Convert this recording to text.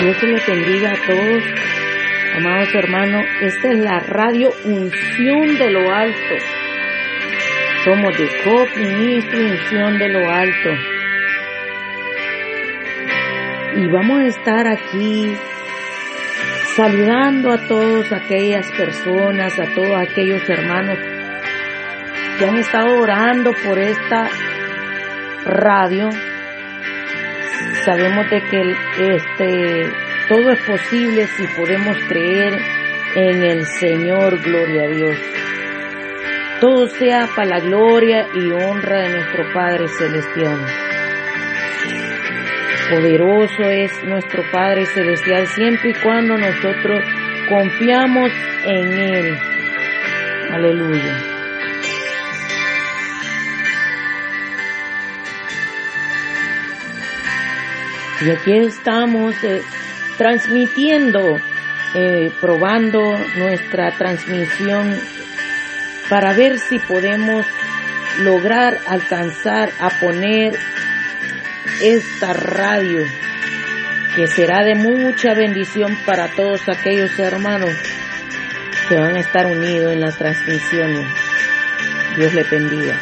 Dios les bendiga a todos, amados hermanos. Esta es la radio Unción de lo Alto. Somos de COP, Ministro Unción de lo Alto. Y vamos a estar aquí saludando a todas aquellas personas, a todos aquellos hermanos que han estado orando por esta radio Sabemos de que este, todo es posible si podemos creer en el Señor, gloria a Dios. Todo sea para la gloria y honra de nuestro Padre Celestial. Poderoso es nuestro Padre Celestial siempre y cuando nosotros confiamos en Él. Aleluya. Y aquí estamos eh, transmitiendo, eh, probando nuestra transmisión para ver si podemos lograr alcanzar a poner esta radio que será de mucha bendición para todos aquellos hermanos que van a estar unidos en las transmisiones. Dios le bendiga.